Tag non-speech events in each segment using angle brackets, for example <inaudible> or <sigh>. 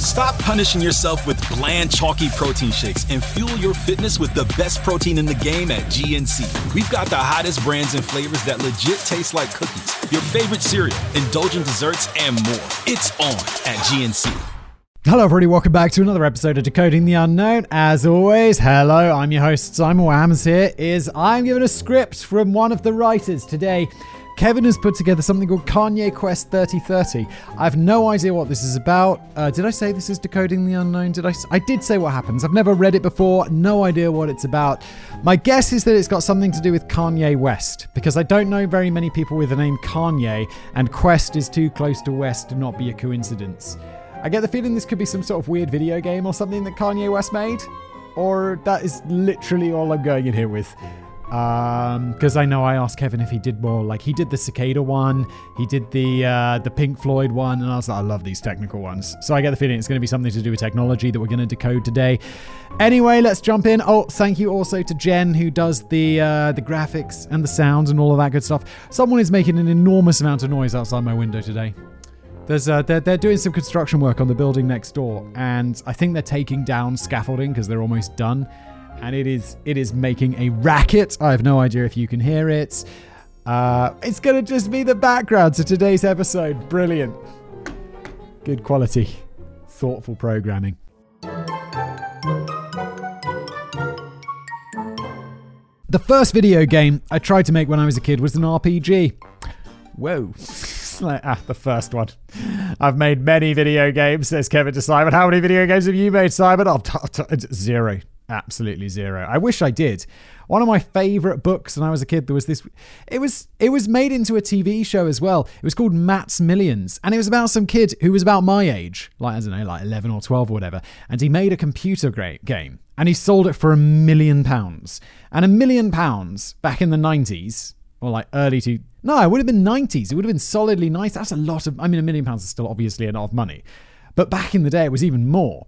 Stop punishing yourself with bland, chalky protein shakes and fuel your fitness with the best protein in the game at GNC. We've got the hottest brands and flavors that legit taste like cookies, your favorite cereal, indulgent desserts, and more. It's on at GNC. Hello, everybody. Welcome back to another episode of Decoding the Unknown. As always, hello, I'm your host, Simon Wams. Here is I'm given a script from one of the writers today. Kevin has put together something called Kanye Quest 3030. I have no idea what this is about. Uh, did I say this is Decoding the Unknown? Did I? I did say what happens. I've never read it before. No idea what it's about. My guess is that it's got something to do with Kanye West because I don't know very many people with the name Kanye, and Quest is too close to West to not be a coincidence. I get the feeling this could be some sort of weird video game or something that Kanye West made, or that is literally all I'm going in here with. Because um, I know I asked Kevin if he did more. Like he did the cicada one, he did the uh, the Pink Floyd one, and I was like, I love these technical ones. So I get the feeling it's going to be something to do with technology that we're going to decode today. Anyway, let's jump in. Oh, thank you also to Jen who does the uh, the graphics and the sounds and all of that good stuff. Someone is making an enormous amount of noise outside my window today. There's uh, they're, they're doing some construction work on the building next door, and I think they're taking down scaffolding because they're almost done and it is it is making a racket. I have no idea if you can hear it. Uh, it's gonna just be the background to today's episode. Brilliant, good quality, thoughtful programming. The first video game I tried to make when I was a kid was an RPG. Whoa. <laughs> like, ah, the first one. I've made many video games, says Kevin to Simon. How many video games have you made, Simon? Oh, t- t- zero. Absolutely zero. I wish I did. One of my favorite books when I was a kid, there was this. It was it was made into a TV show as well. It was called Matt's Millions, and it was about some kid who was about my age, like I don't know, like eleven or twelve or whatever. And he made a computer game, and he sold it for a million pounds. And a million pounds back in the nineties, or like early to no, it would have been nineties. It would have been solidly nice. That's a lot of. I mean, a million pounds is still obviously a lot of money, but back in the day, it was even more.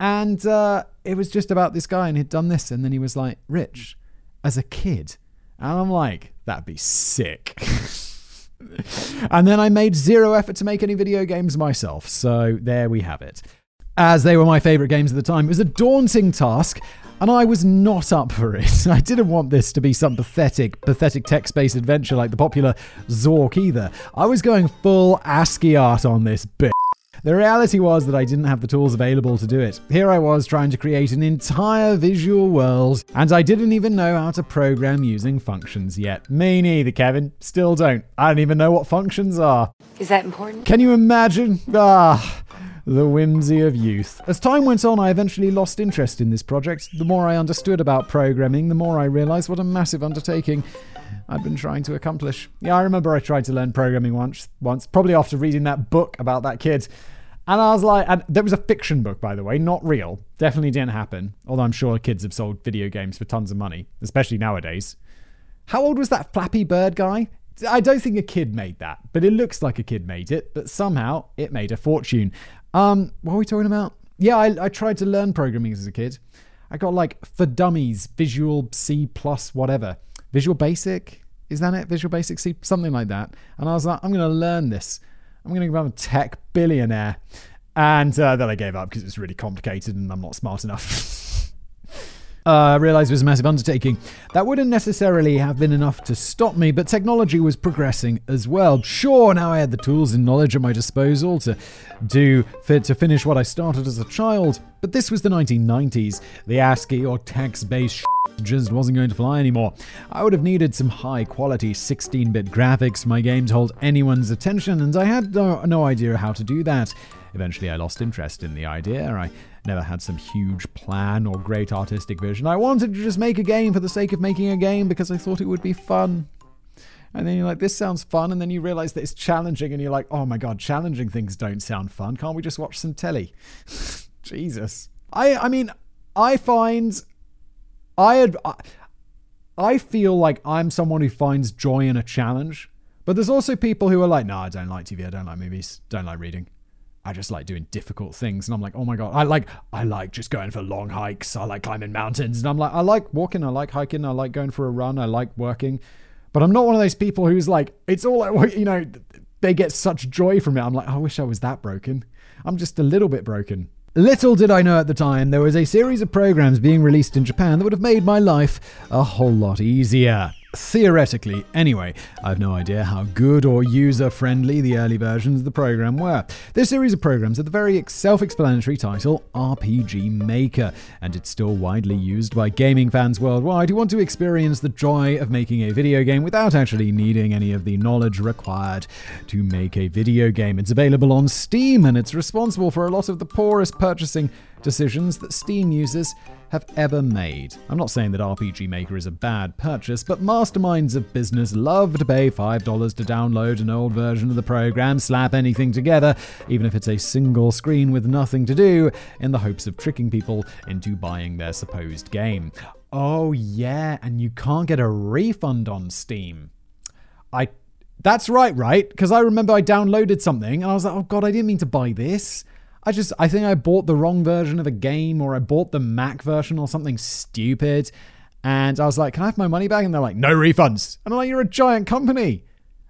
And uh, it was just about this guy, and he'd done this, and then he was like rich as a kid. And I'm like, that'd be sick. <laughs> and then I made zero effort to make any video games myself. So there we have it. As they were my favorite games at the time, it was a daunting task, and I was not up for it. <laughs> I didn't want this to be some pathetic, pathetic text based adventure like the popular Zork either. I was going full ASCII art on this bit. The reality was that I didn't have the tools available to do it. Here I was trying to create an entire visual world, and I didn't even know how to program using functions yet. Me neither, Kevin. Still don't. I don't even know what functions are. Is that important? Can you imagine? Ah. The whimsy of youth. As time went on, I eventually lost interest in this project. The more I understood about programming, the more I realized what a massive undertaking I'd been trying to accomplish. Yeah, I remember I tried to learn programming once, once, probably after reading that book about that kid. And I was like, and there was a fiction book, by the way, not real. Definitely didn't happen. Although I'm sure kids have sold video games for tons of money, especially nowadays. How old was that Flappy Bird guy? I don't think a kid made that, but it looks like a kid made it. But somehow it made a fortune. Um, what are we talking about? Yeah, I, I tried to learn programming as a kid. I got like for dummies, Visual C plus whatever, Visual Basic. Is that it? Visual Basic C, something like that. And I was like, I'm going to learn this. I'm going to become a tech billionaire. And uh, then I gave up because it was really complicated and I'm not smart enough. <laughs> uh, I realized it was a massive undertaking. That wouldn't necessarily have been enough to stop me, but technology was progressing as well. Sure, now I had the tools and knowledge at my disposal to do fit to finish what I started as a child, but this was the 1990s. The ASCII or text-based just wasn't going to fly anymore. I would have needed some high quality 16 bit graphics for my game to hold anyone's attention, and I had no, no idea how to do that. Eventually, I lost interest in the idea. I never had some huge plan or great artistic vision. I wanted to just make a game for the sake of making a game because I thought it would be fun. And then you're like, this sounds fun. And then you realize that it's challenging, and you're like, oh my god, challenging things don't sound fun. Can't we just watch some telly? <laughs> Jesus. I, I mean, I find I. I feel like I'm someone who finds joy in a challenge, but there's also people who are like, no, I don't like TV, I don't like movies, don't like reading. I just like doing difficult things. And I'm like, oh my God, I like, I like just going for long hikes. I like climbing mountains. And I'm like, I like walking. I like hiking. I like going for a run. I like working. But I'm not one of those people who's like, it's all like, <laughs> you know, they get such joy from it. I'm like, I wish I was that broken. I'm just a little bit broken. Little did I know at the time there was a series of programs being released in Japan that would have made my life a whole lot easier. Theoretically, anyway. I've no idea how good or user friendly the early versions of the program were. This series of programs had the very self explanatory title RPG Maker, and it's still widely used by gaming fans worldwide who want to experience the joy of making a video game without actually needing any of the knowledge required to make a video game. It's available on Steam, and it's responsible for a lot of the poorest purchasing decisions that Steam users have ever made. I'm not saying that RPG Maker is a bad purchase, but masterminds of business love to pay $5 to download an old version of the program, slap anything together, even if it's a single screen with nothing to do, in the hopes of tricking people into buying their supposed game. Oh, yeah, and you can't get a refund on Steam. I that's right, right? Because I remember I downloaded something and I was like, oh god, I didn't mean to buy this. I just, I think I bought the wrong version of a game or I bought the Mac version or something stupid. And I was like, can I have my money back? And they're like, no refunds. And I'm like, you're a giant company.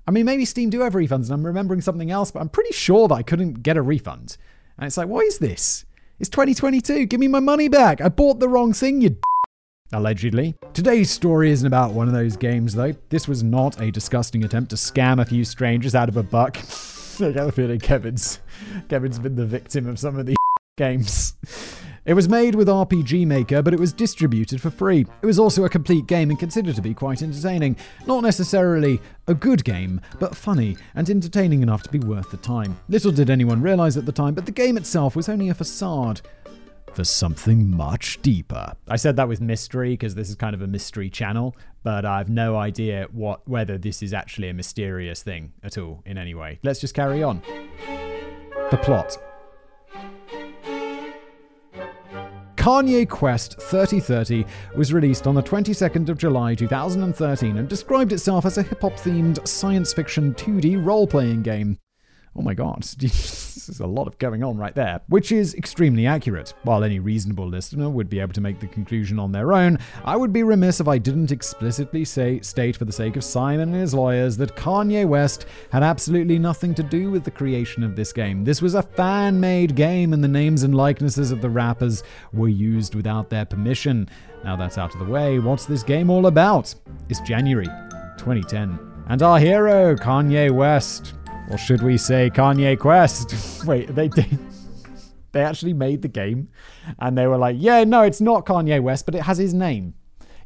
I mean, maybe Steam do have refunds and I'm remembering something else, but I'm pretty sure that I couldn't get a refund. And it's like, what is this? It's 2022. Give me my money back. I bought the wrong thing, you Allegedly. Today's story isn't about one of those games, though. This was not a disgusting attempt to scam a few strangers out of a buck. <laughs> I got a feeling Kevin's Kevin's been the victim of some of these <laughs> games. It was made with RPG Maker, but it was distributed for free. It was also a complete game and considered to be quite entertaining. Not necessarily a good game, but funny and entertaining enough to be worth the time. Little did anyone realize at the time, but the game itself was only a facade for something much deeper. I said that with mystery because this is kind of a mystery channel, but I've no idea what whether this is actually a mysterious thing at all in any way. Let's just carry on. The plot. Kanye Quest 3030 was released on the 22nd of July 2013 and described itself as a hip hop themed science fiction 2D role playing game. Oh my god, <laughs> there's a lot of going on right there, which is extremely accurate. While any reasonable listener would be able to make the conclusion on their own, I would be remiss if I didn't explicitly say, state for the sake of Simon and his lawyers that Kanye West had absolutely nothing to do with the creation of this game. This was a fan made game, and the names and likenesses of the rappers were used without their permission. Now that's out of the way, what's this game all about? It's January 2010. And our hero, Kanye West, or should we say Kanye Quest? <laughs> Wait, they did. They actually made the game and they were like, yeah, no, it's not Kanye West, but it has his name.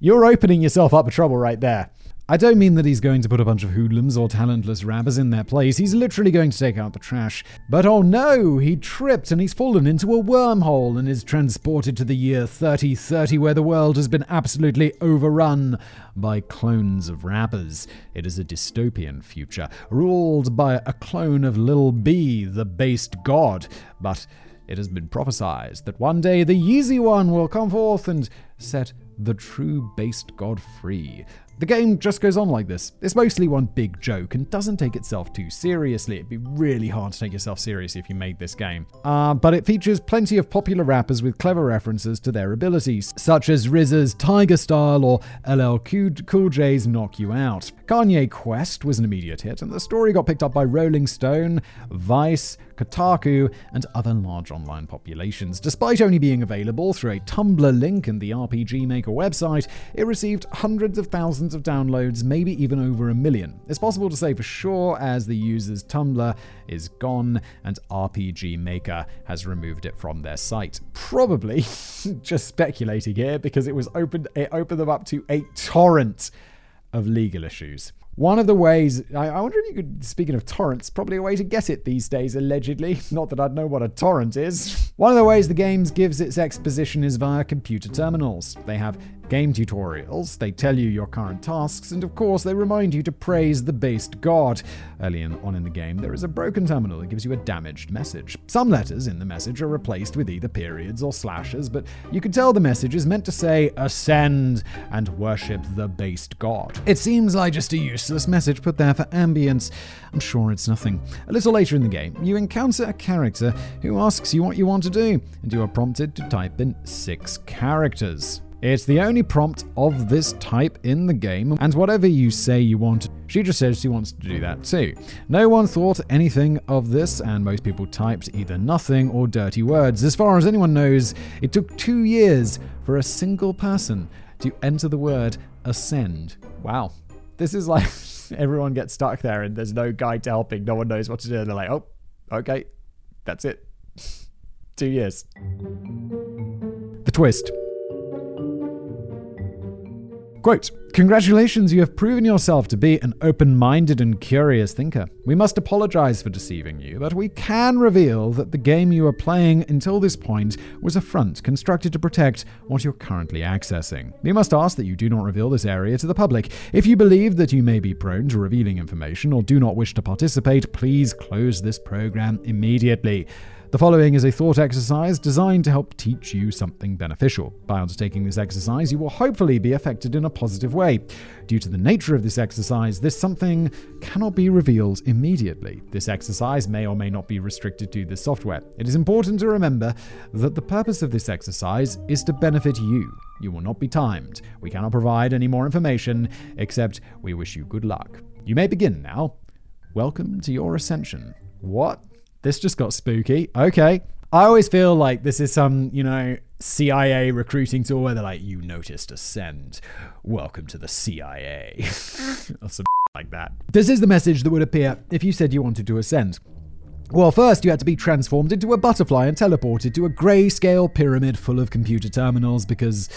You're opening yourself up for trouble right there. I don't mean that he's going to put a bunch of hoodlums or talentless rappers in their place. He's literally going to take out the trash. But oh no, he tripped and he's fallen into a wormhole and is transported to the year 3030 where the world has been absolutely overrun by clones of rappers. It is a dystopian future, ruled by a clone of Lil B, the based god. But it has been prophesied that one day the Yeezy One will come forth and set the true based god free. The game just goes on like this. It's mostly one big joke and doesn't take itself too seriously. It'd be really hard to take yourself seriously if you made this game. Uh, but it features plenty of popular rappers with clever references to their abilities, such as RZA's Tiger Style or LL Cool J's Knock You Out. Kanye Quest was an immediate hit, and the story got picked up by Rolling Stone, Vice, Kotaku, and other large online populations. Despite only being available through a Tumblr link and the RPG Maker website, it received hundreds of thousands of downloads, maybe even over a million. It's possible to say for sure as the user's Tumblr is gone and RPG Maker has removed it from their site. Probably, <laughs> just speculating here, because it was opened it opened them up to a torrent of legal issues. One of the ways, I, I, wonder if you could, speaking of torrents, probably a way to get it these days, allegedly. <laughs> Not that I'd know what a torrent is. One of the ways the game gives its exposition is via computer terminals. They have game tutorials, they tell you your current tasks, and of course, they remind you to praise the based god. Early on in the game, there is a broken terminal that gives you a damaged message. Some letters in the message are replaced with either periods or slashes, but you can tell the message is meant to say, Ascend and worship the based god. It seems like just a useless message put there for ambience. I'm sure it's nothing. A little later in the game, you encounter a character who asks you what you want to do, and you are prompted to type in six characters. It's the only prompt of this type in the game, and whatever you say you want, she just says she wants to do that too. No one thought anything of this, and most people typed either nothing or dirty words. As far as anyone knows, it took two years for a single person to enter the word ascend. Wow. This is like <laughs> everyone gets stuck there and there's no guide to helping, no one knows what to do. And they're like, oh, okay, that's it. <laughs> two years. The twist. Quote Congratulations, you have proven yourself to be an open minded and curious thinker. We must apologize for deceiving you, but we can reveal that the game you were playing until this point was a front constructed to protect what you're currently accessing. We must ask that you do not reveal this area to the public. If you believe that you may be prone to revealing information or do not wish to participate, please close this program immediately. The following is a thought exercise designed to help teach you something beneficial. By undertaking this exercise, you will hopefully be affected in a positive way. Due to the nature of this exercise, this something cannot be revealed immediately. This exercise may or may not be restricted to this software. It is important to remember that the purpose of this exercise is to benefit you. You will not be timed. We cannot provide any more information, except we wish you good luck. You may begin now. Welcome to your ascension. What? This just got spooky. Okay. I always feel like this is some, you know, CIA recruiting tool where they're like, you noticed a send. Welcome to the CIA. <laughs> or some <laughs> like that. This is the message that would appear if you said you wanted to ascend. Well, first you had to be transformed into a butterfly and teleported to a grayscale pyramid full of computer terminals because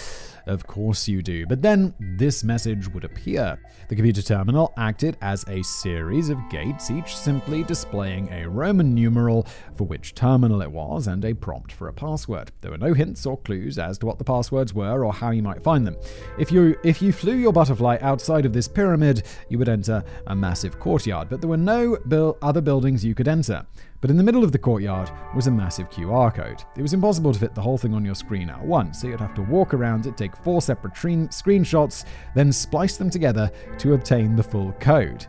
of course you do. But then this message would appear. The computer terminal acted as a series of gates, each simply displaying a Roman numeral for which terminal it was and a prompt for a password. There were no hints or clues as to what the passwords were or how you might find them. If you if you flew your butterfly outside of this pyramid, you would enter a massive courtyard, but there were no bil- other buildings you could enter. But in the middle of the courtyard was a massive QR code. It was impossible to fit the whole thing on your screen at once, so you'd have to walk around it, take four separate tre- screenshots, then splice them together to obtain the full code.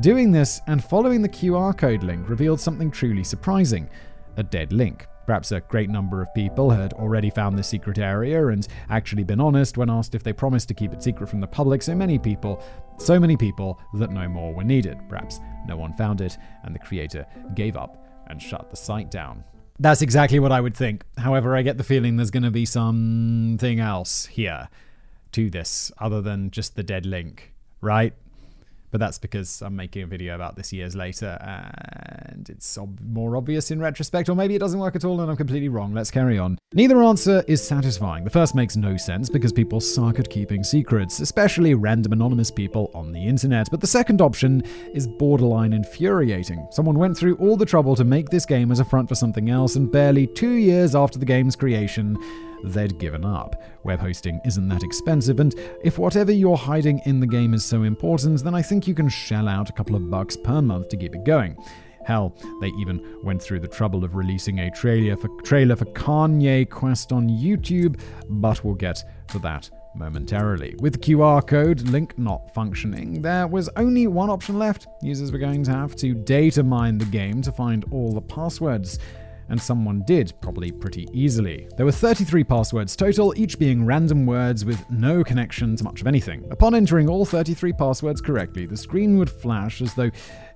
Doing this and following the QR code link revealed something truly surprising a dead link. Perhaps a great number of people had already found this secret area and actually been honest when asked if they promised to keep it secret from the public, so many people, so many people that no more were needed. Perhaps no one found it, and the creator gave up and shut the site down. That's exactly what I would think. However, I get the feeling there's going to be something else here to this other than just the dead link, right? But that's because I'm making a video about this years later and it's ob- more obvious in retrospect, or maybe it doesn't work at all and I'm completely wrong. Let's carry on. Neither answer is satisfying. The first makes no sense because people suck at keeping secrets, especially random anonymous people on the internet, but the second option is borderline infuriating. Someone went through all the trouble to make this game as a front for something else, and barely two years after the game's creation, they'd given up. Web hosting isn't that expensive, and if whatever you're hiding in the game is so important, then I think you can shell out a couple of bucks per month to keep it going. Hell, they even went through the trouble of releasing a trailer for, trailer for Kanye Quest on YouTube, but we'll get to that momentarily. With the QR code link not functioning, there was only one option left. Users were going to have to data mine the game to find all the passwords and someone did, probably pretty easily. There were 33 passwords total, each being random words with no connection to much of anything. Upon entering all 33 passwords correctly, the screen would flash as though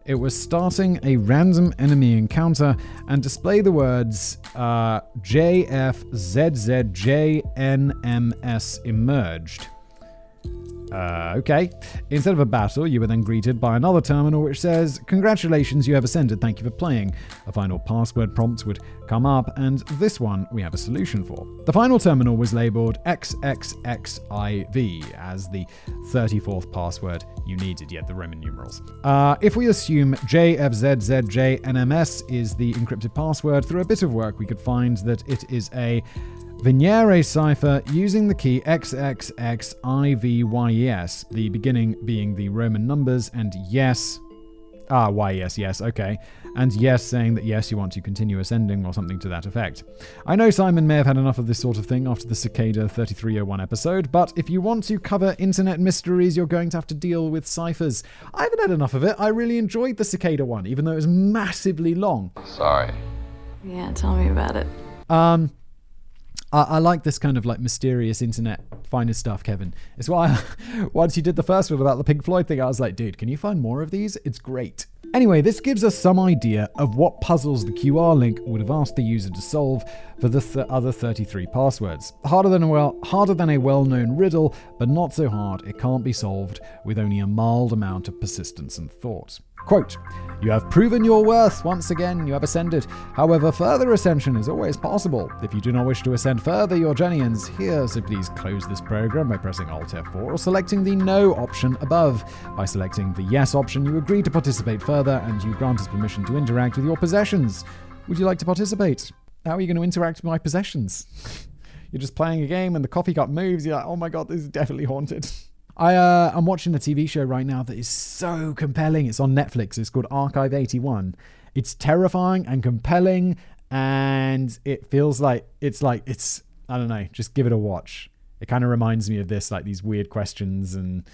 it was starting a random enemy encounter and display the words uh, JFZZJNMS emerged. Uh, okay. Instead of a battle, you were then greeted by another terminal which says, Congratulations, you have ascended, thank you for playing. A final password prompt would come up, and this one we have a solution for. The final terminal was labeled XXXIV as the 34th password you needed, yet the Roman numerals. Uh, if we assume JFZZJNMS is the encrypted password, through a bit of work we could find that it is a Vigenère cipher using the key XXXIVYES, the beginning being the Roman numbers, and yes. Ah, why yes, yes, okay. And yes, saying that yes, you want to continue ascending or something to that effect. I know Simon may have had enough of this sort of thing after the Cicada 3301 episode, but if you want to cover internet mysteries, you're going to have to deal with ciphers. I haven't had enough of it. I really enjoyed the Cicada one, even though it was massively long. Sorry. Yeah, tell me about it. Um, I, I like this kind of like mysterious internet finest stuff, Kevin. It's why I, <laughs> once you did the first one about the Pink Floyd thing, I was like, dude, can you find more of these? It's great. Anyway, this gives us some idea of what puzzles the QR link would have asked the user to solve for the th- other 33 passwords. Harder than a well, harder than a well-known riddle, but not so hard it can't be solved with only a mild amount of persistence and thought. Quote, You have proven your worth. Once again, you have ascended. However, further ascension is always possible. If you do not wish to ascend further, your ends here, so please close this program by pressing Alt F4 or selecting the No option above. By selecting the Yes option, you agree to participate further and you grant us permission to interact with your possessions. Would you like to participate? How are you going to interact with my possessions? <laughs> You're just playing a game and the coffee cup moves. You're like, oh my god, this is definitely haunted. <laughs> I uh, I'm watching a TV show right now that is so compelling. It's on Netflix. It's called Archive 81. It's terrifying and compelling, and it feels like it's like it's I don't know. Just give it a watch. It kind of reminds me of this, like these weird questions, and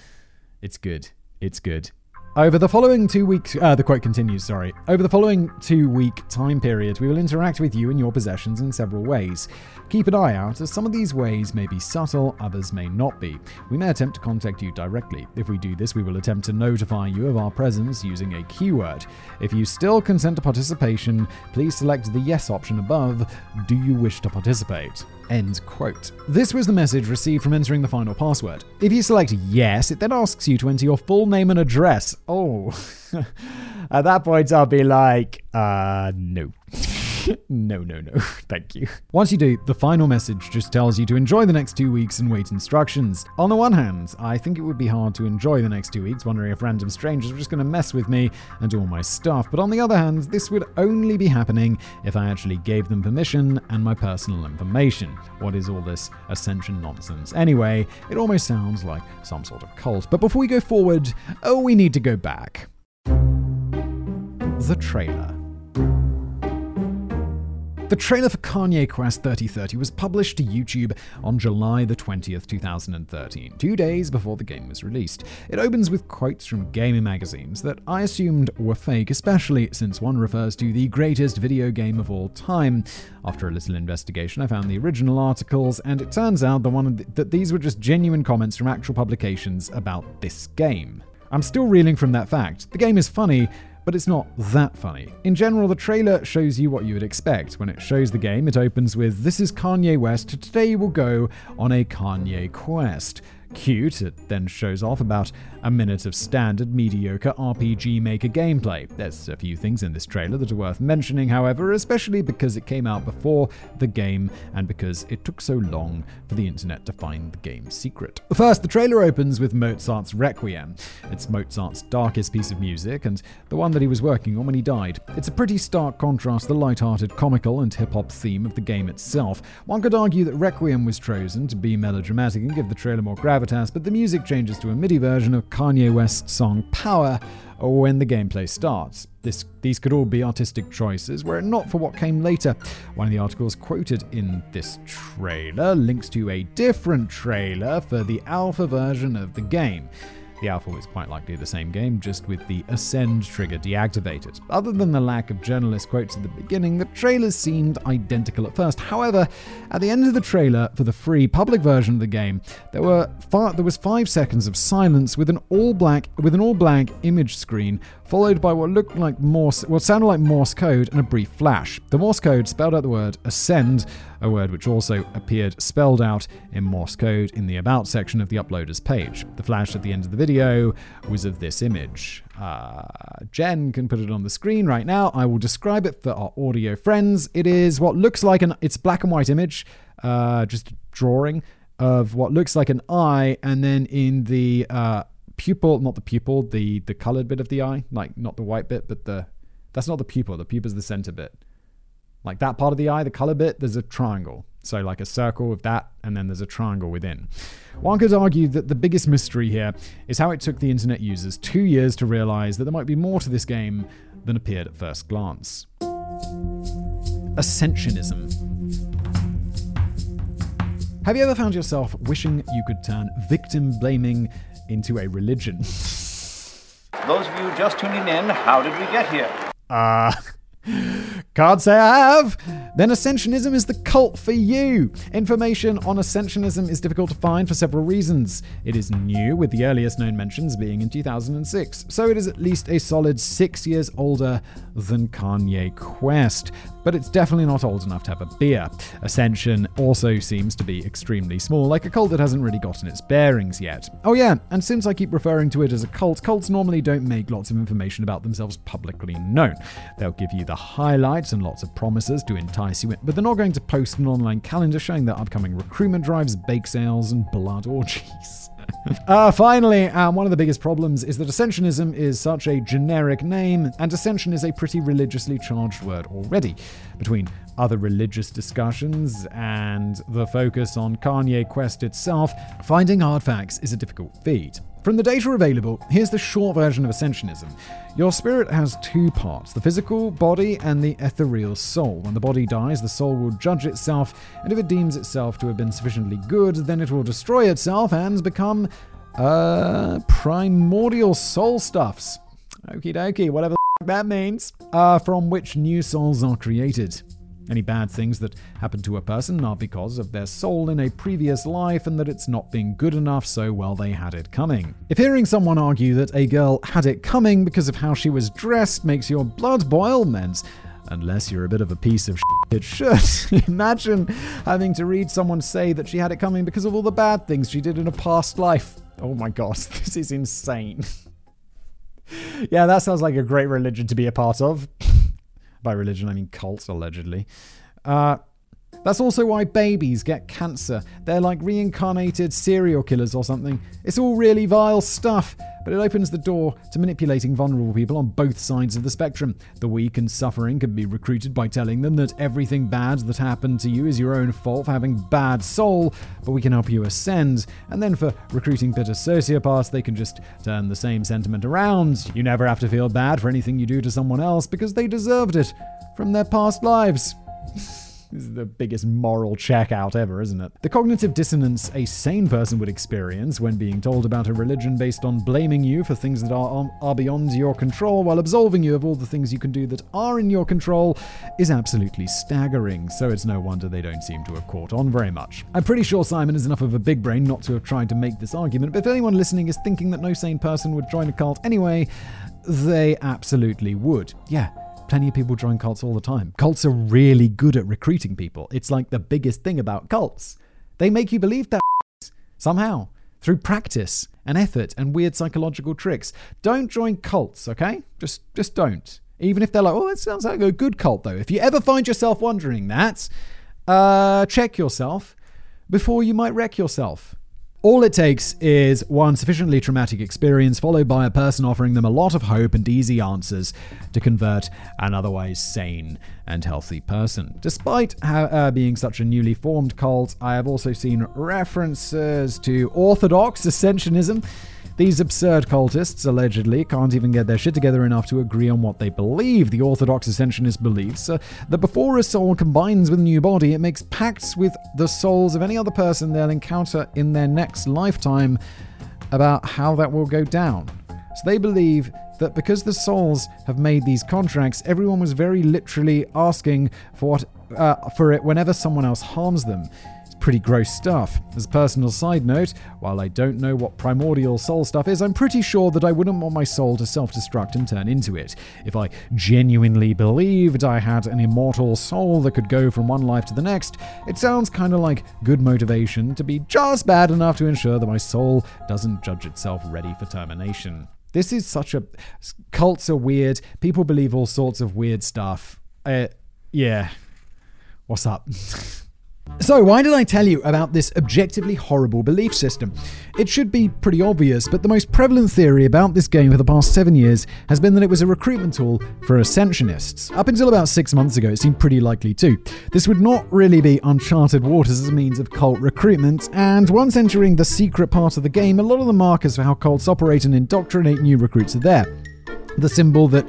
it's good. It's good. Over the following two weeks, uh, the quote continues, sorry. Over the following two week time period, we will interact with you and your possessions in several ways. Keep an eye out, as some of these ways may be subtle, others may not be. We may attempt to contact you directly. If we do this, we will attempt to notify you of our presence using a keyword. If you still consent to participation, please select the yes option above. Do you wish to participate? End quote. This was the message received from entering the final password. If you select yes, it then asks you to enter your full name and address. Oh. <laughs> At that point, I'll be like, uh, no. <laughs> no, no, no. <laughs> Thank you. Once you do, the final message just tells you to enjoy the next two weeks and wait instructions. On the one hand, I think it would be hard to enjoy the next two weeks, wondering if random strangers were just going to mess with me and do all my stuff. But on the other hand, this would only be happening if I actually gave them permission and my personal information. What is all this ascension nonsense? Anyway, it almost sounds like some sort of cult. But before we go forward, oh, we need to go back. The trailer. The trailer for Kanye Quest 3030 was published to YouTube on July the 20th, 2013, two days before the game was released. It opens with quotes from gaming magazines that I assumed were fake, especially since one refers to the greatest video game of all time. After a little investigation, I found the original articles, and it turns out the one th- that these were just genuine comments from actual publications about this game. I'm still reeling from that fact. The game is funny, but it's not that funny. In general, the trailer shows you what you would expect. When it shows the game, it opens with This is Kanye West, today we'll go on a Kanye quest. Cute, it then shows off about a minute of standard mediocre RPG Maker gameplay. There's a few things in this trailer that are worth mentioning, however, especially because it came out before the game and because it took so long for the internet to find the game's secret. First, the trailer opens with Mozart's Requiem. It's Mozart's darkest piece of music and the one that he was working on when he died. It's a pretty stark contrast to the light-hearted, comical, and hip-hop theme of the game itself. One could argue that Requiem was chosen to be melodramatic and give the trailer more but the music changes to a MIDI version of Kanye West's song Power when the gameplay starts. This, these could all be artistic choices were it not for what came later. One of the articles quoted in this trailer links to a different trailer for the alpha version of the game. The alpha was quite likely the same game, just with the ascend trigger deactivated. Other than the lack of journalist quotes at the beginning, the trailers seemed identical at first. However, at the end of the trailer for the free public version of the game, there were fi- there was five seconds of silence with an all black with an all blank image screen, followed by what looked like Morse, what sounded like Morse code, and a brief flash. The Morse code spelled out the word ascend, a word which also appeared spelled out in Morse code in the About section of the uploader's page. The flash at the end of the video was of this image. Uh, Jen can put it on the screen right now. I will describe it for our audio friends. It is what looks like an it's black and white image, uh, just drawing of what looks like an eye, and then in the uh, pupil, not the pupil, the the colored bit of the eye, like not the white bit, but the that's not the pupil. The pupil is the center bit. Like that part of the eye, the color bit, there's a triangle. So, like a circle with that, and then there's a triangle within. One could argue that the biggest mystery here is how it took the internet users two years to realize that there might be more to this game than appeared at first glance. Ascensionism. Have you ever found yourself wishing you could turn victim blaming into a religion? Those of you just tuning in, how did we get here? Uh, can't say I have. Then Ascensionism is the cult for you. Information on Ascensionism is difficult to find for several reasons. It is new, with the earliest known mentions being in 2006, so it is at least a solid six years older than Kanye Quest. But it's definitely not old enough to have a beer. Ascension also seems to be extremely small, like a cult that hasn't really gotten its bearings yet. Oh, yeah, and since I keep referring to it as a cult, cults normally don't make lots of information about themselves publicly known. They'll give you the highlights and lots of promises to entice you in, but they're not going to post an online calendar showing their upcoming recruitment drives, bake sales, and blood orgies. <laughs> uh, finally, um, one of the biggest problems is that Ascensionism is such a generic name, and Ascension is a pretty religiously charged word already. Between other religious discussions and the focus on Kanye Quest itself, finding hard facts is a difficult feat. From the data available, here's the short version of Ascensionism. Your spirit has two parts the physical body and the ethereal soul. When the body dies, the soul will judge itself, and if it deems itself to have been sufficiently good, then it will destroy itself and become uh, primordial soul stuffs. Okie dokie, whatever that means. Uh, from which new souls are created. Any bad things that happen to a person are because of their soul in a previous life and that it's not been good enough, so well they had it coming. If hearing someone argue that a girl had it coming because of how she was dressed makes your blood boil, means unless you're a bit of a piece of shit, it should. <laughs> Imagine having to read someone say that she had it coming because of all the bad things she did in a past life. Oh my god, <laughs> this is insane. <laughs> yeah, that sounds like a great religion to be a part of. By religion, I mean cults, allegedly. Uh, that's also why babies get cancer. They're like reincarnated serial killers or something. It's all really vile stuff, but it opens the door to manipulating vulnerable people on both sides of the spectrum. The weak and suffering can be recruited by telling them that everything bad that happened to you is your own fault for having bad soul, but we can help you ascend. And then for recruiting bitter sociopaths, they can just turn the same sentiment around. You never have to feel bad for anything you do to someone else because they deserved it from their past lives. <laughs> This is the biggest moral check out ever, isn't it? The cognitive dissonance a sane person would experience when being told about a religion based on blaming you for things that are, um, are beyond your control while absolving you of all the things you can do that are in your control is absolutely staggering, so it's no wonder they don't seem to have caught on very much. I'm pretty sure Simon is enough of a big brain not to have tried to make this argument, but if anyone listening is thinking that no sane person would join a cult anyway, they absolutely would. Yeah, Plenty of people join cults all the time. Cults are really good at recruiting people. It's like the biggest thing about cults. They make you believe that <laughs> somehow through practice and effort and weird psychological tricks. Don't join cults, okay? Just just don't. Even if they're like, "Oh, that sounds like a good cult though." If you ever find yourself wondering that, uh, check yourself before you might wreck yourself. All it takes is one sufficiently traumatic experience, followed by a person offering them a lot of hope and easy answers to convert an otherwise sane and healthy person. Despite how, uh, being such a newly formed cult, I have also seen references to orthodox ascensionism these absurd cultists allegedly can't even get their shit together enough to agree on what they believe. The Orthodox Ascensionist believes uh, that before a soul combines with a new body, it makes pacts with the souls of any other person they'll encounter in their next lifetime about how that will go down. So they believe that because the souls have made these contracts, everyone was very literally asking for what uh, for it whenever someone else harms them pretty gross stuff. As a personal side note, while I don't know what primordial soul stuff is, I'm pretty sure that I wouldn't want my soul to self destruct and turn into it. If I genuinely believed I had an immortal soul that could go from one life to the next, it sounds kind of like good motivation to be just bad enough to ensure that my soul doesn't judge itself ready for termination. This is such a. Cults are weird. People believe all sorts of weird stuff. Uh, yeah. What's up? <laughs> So, why did I tell you about this objectively horrible belief system? It should be pretty obvious, but the most prevalent theory about this game for the past seven years has been that it was a recruitment tool for ascensionists. Up until about six months ago, it seemed pretty likely too. This would not really be uncharted waters as a means of cult recruitment, and once entering the secret part of the game, a lot of the markers for how cults operate and indoctrinate new recruits are there. The symbol that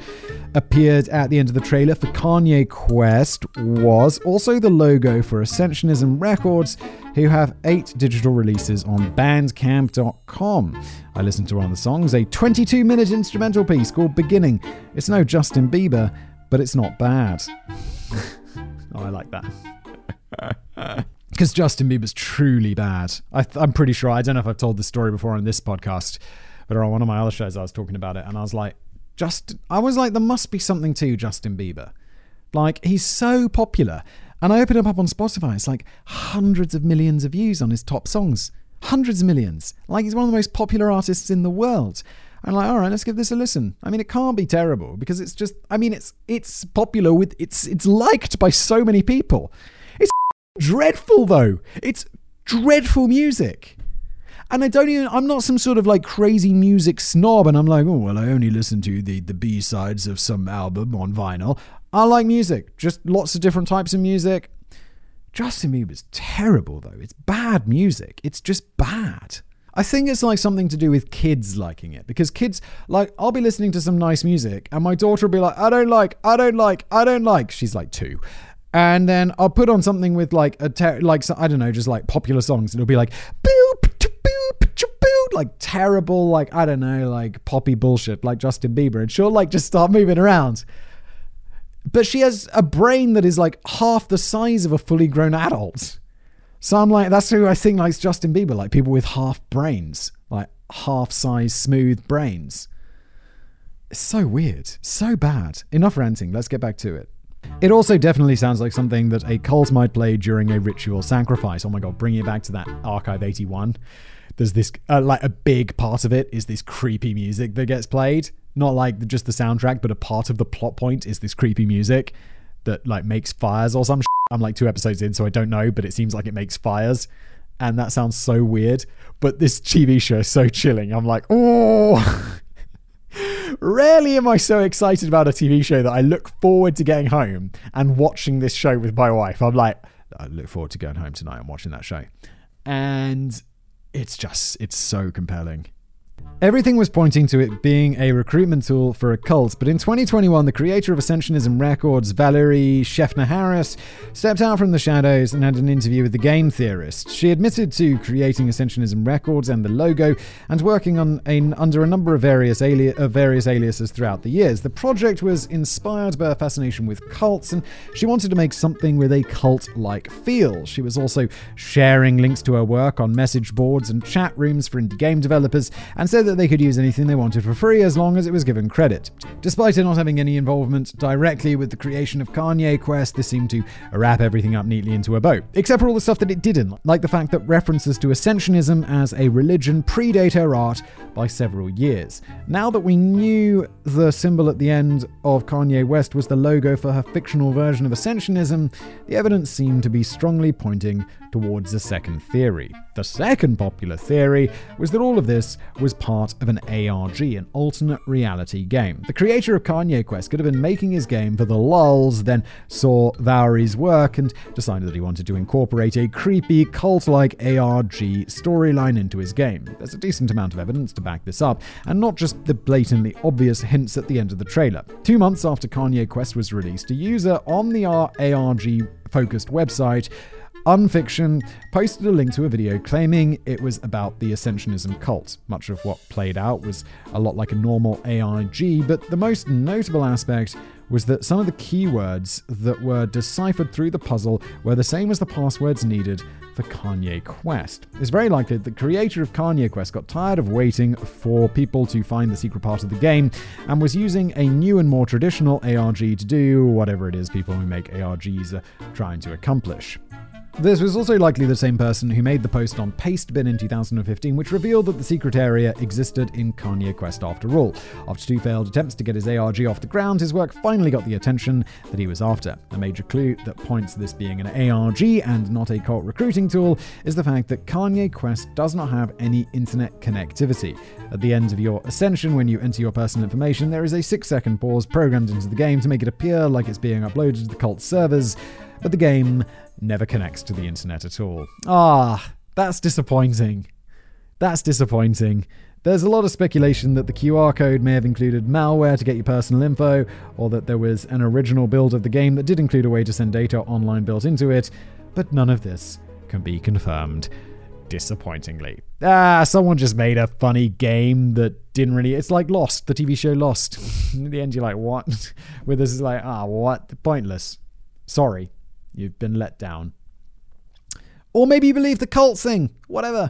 appeared at the end of the trailer for Kanye Quest was also the logo for Ascensionism Records, who have eight digital releases on Bandcamp.com. I listened to one of the songs, a 22 minute instrumental piece called Beginning. It's no Justin Bieber, but it's not bad. oh, <laughs> I like that. <laughs> Because Justin Bieber's truly bad. I am pretty sure, I don't know if I've told this story before on this podcast, but on one of my other shows I was talking about it, and I was like, just I was like, there must be something to Justin Bieber. Like he's so popular, and I opened him up on Spotify. It's like hundreds of millions of views on his top songs, hundreds of millions. Like he's one of the most popular artists in the world. I'm like, all right, let's give this a listen. I mean, it can't be terrible because it's just. I mean, it's it's popular with it's it's liked by so many people. It's <laughs> dreadful though. It's dreadful music. And I don't even, I'm not some sort of like crazy music snob and I'm like, oh, well, I only listen to the, the B sides of some album on vinyl. I like music, just lots of different types of music. Justin Bieber's terrible though. It's bad music. It's just bad. I think it's like something to do with kids liking it because kids like I'll be listening to some nice music and my daughter will be like I don't like I don't like I don't like she's like 2 and then I'll put on something with like a ter- like I don't know just like popular songs and it'll be like boop like terrible, like, I don't know, like poppy bullshit like Justin Bieber. And she'll like just start moving around. But she has a brain that is like half the size of a fully grown adult. So I'm like, that's who I think likes Justin Bieber, like people with half brains, like half size smooth brains. It's so weird, so bad. Enough ranting, let's get back to it. It also definitely sounds like something that a cult might play during a ritual sacrifice. Oh my god, bringing it back to that Archive 81 there's this uh, like a big part of it is this creepy music that gets played not like just the soundtrack but a part of the plot point is this creepy music that like makes fires or some shit. i'm like two episodes in so i don't know but it seems like it makes fires and that sounds so weird but this tv show is so chilling i'm like oh <laughs> Rarely am I so excited about a TV show that I look forward to getting home and watching this show with my wife. I'm like, I look forward to going home tonight and watching that show. And it's just it's so compelling. Everything was pointing to it being a recruitment tool for a cult, but in 2021, the creator of Ascensionism Records, Valerie Schaffner Harris, stepped out from the shadows and had an interview with the game theorist. She admitted to creating Ascensionism Records and the logo and working on a, under a number of various, ali- of various aliases throughout the years. The project was inspired by a fascination with cults, and she wanted to make something with a cult like feel. She was also sharing links to her work on message boards and chat rooms for indie game developers and said that they could use anything they wanted for free as long as it was given credit. Despite it not having any involvement directly with the creation of Kanye Quest, this seemed to wrap everything up neatly into a bow. Except for all the stuff that it didn't, like the fact that references to Ascensionism as a religion predate her art by several years. Now that we knew the symbol at the end of Kanye West was the logo for her fictional version of Ascensionism, the evidence seemed to be strongly pointing towards a second theory. The second popular theory was that all of this was part of an ARG, an alternate reality game. The creator of Kanye Quest could have been making his game for the lulls, then saw Valerie's work and decided that he wanted to incorporate a creepy, cult like ARG storyline into his game. There's a decent amount of evidence to back this up, and not just the blatantly obvious hints at the end of the trailer. Two months after Kanye Quest was released, a user on the ARG focused website Unfiction posted a link to a video claiming it was about the Ascensionism cult. Much of what played out was a lot like a normal ARG, but the most notable aspect was that some of the keywords that were deciphered through the puzzle were the same as the passwords needed for Kanye Quest. It's very likely that the creator of Kanye Quest got tired of waiting for people to find the secret part of the game and was using a new and more traditional ARG to do whatever it is people who make ARGs are trying to accomplish. This was also likely the same person who made the post on Pastebin in 2015, which revealed that the secret area existed in Kanye Quest after all. After two failed attempts to get his ARG off the ground, his work finally got the attention that he was after. A major clue that points to this being an ARG and not a cult recruiting tool is the fact that Kanye Quest does not have any internet connectivity. At the end of your ascension, when you enter your personal information, there is a six second pause programmed into the game to make it appear like it's being uploaded to the cult servers, but the game never connects to the internet at all. Ah, that's disappointing. That's disappointing. There's a lot of speculation that the QR code may have included malware to get your personal info, or that there was an original build of the game that did include a way to send data online built into it, but none of this can be confirmed. Disappointingly. Ah, someone just made a funny game that didn't really. It's like Lost, the TV show Lost. <laughs> In the end, you're like, what? <laughs> With this is like, ah, what? Pointless. Sorry, you've been let down. Or maybe you believe the cult thing. Whatever.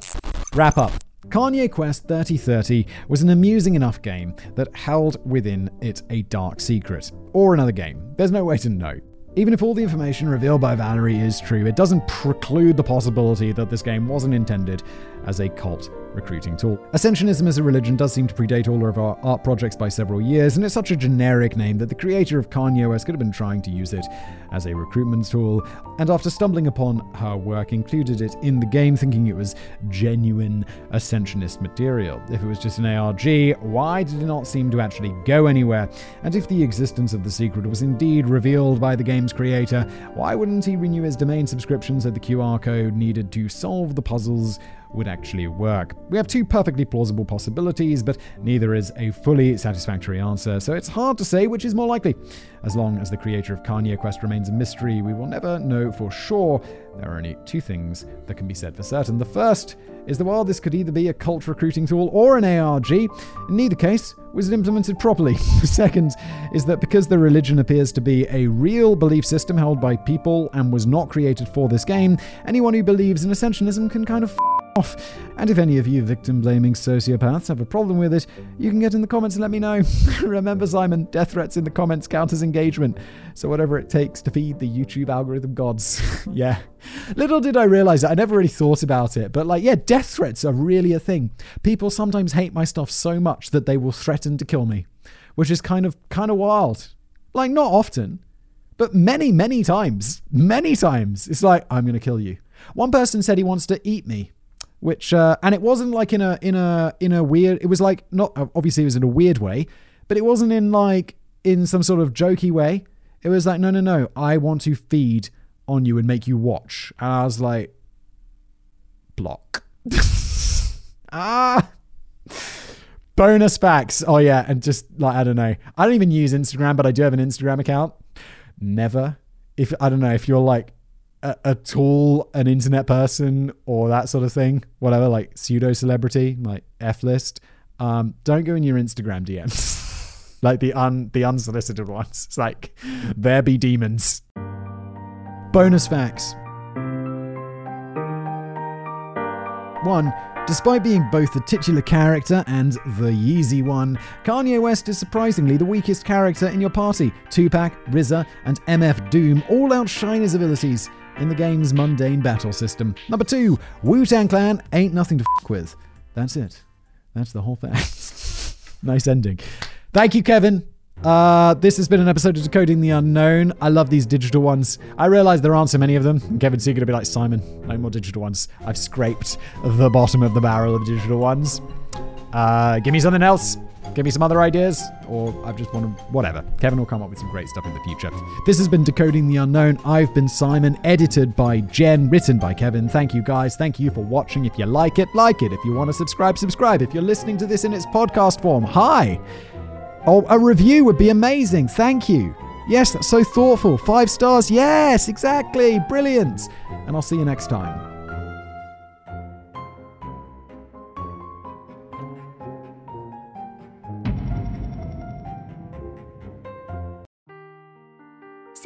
Wrap up. Kanye Quest 3030 was an amusing enough game that held within it a dark secret. Or another game. There's no way to know. Even if all the information revealed by Valerie is true, it doesn't preclude the possibility that this game wasn't intended as a cult recruiting tool. Ascensionism as a religion does seem to predate all of our art projects by several years, and it's such a generic name that the creator of Kanye Quest could have been trying to use it as a recruitment tool, and after stumbling upon her work, included it in the game thinking it was genuine Ascensionist material. If it was just an ARG, why did it not seem to actually go anywhere? And if the existence of the secret was indeed revealed by the game's creator, why wouldn't he renew his domain subscription so the QR code needed to solve the puzzles would actually work. We have two perfectly plausible possibilities, but neither is a fully satisfactory answer, so it's hard to say which is more likely. As long as the creator of Kanye Quest remains a mystery, we will never know for sure. There are only two things that can be said for certain. The first is that while this could either be a cult recruiting tool or an ARG, in neither case was it implemented properly. <laughs> the second is that because the religion appears to be a real belief system held by people and was not created for this game, anyone who believes in ascensionism can kind of f- off. And if any of you victim blaming sociopaths have a problem with it, you can get in the comments and let me know. <laughs> Remember, Simon, death threats in the comments count as engagement. So, whatever it takes to feed the YouTube algorithm gods. <laughs> yeah. Little did I realize that. I never really thought about it. But, like, yeah, death threats are really a thing. People sometimes hate my stuff so much that they will threaten to kill me, which is kind of kind of wild. Like, not often, but many, many times. Many times. It's like, I'm going to kill you. One person said he wants to eat me which uh, and it wasn't like in a in a in a weird it was like not obviously it was in a weird way but it wasn't in like in some sort of jokey way. It was like no no no i want to feed on you and make you watch. And i was like block. <laughs> Ah. Bonus facts. Oh yeah and just like i don't know. I don't even use instagram but i do have an instagram account. Never. If i don't know if you're like a, a tool, an internet person, or that sort of thing, whatever, like pseudo celebrity, like F list, um, don't go in your Instagram DMs. <laughs> like the un the unsolicited ones. It's like there be demons. Bonus facts. One, Despite being both the titular character and the Yeezy one, Kanye West is surprisingly the weakest character in your party. Tupac, RZA, and MF Doom all outshine his abilities in the game's mundane battle system. Number two, Wu Tang Clan ain't nothing to f with. That's it. That's the whole thing. <laughs> nice ending. Thank you, Kevin. Uh, this has been an episode of Decoding the Unknown. I love these digital ones. I realize there aren't so many of them. And Kevin's going to be like, Simon, no more digital ones. I've scraped the bottom of the barrel of digital ones. Uh, give me something else. Give me some other ideas, or I just want to, whatever. Kevin will come up with some great stuff in the future. This has been Decoding the Unknown. I've been Simon, edited by Jen, written by Kevin. Thank you guys. Thank you for watching. If you like it, like it. If you want to subscribe, subscribe. If you're listening to this in its podcast form, hi. Oh, a review would be amazing. Thank you. Yes, that's so thoughtful. Five stars. Yes, exactly. Brilliant. And I'll see you next time.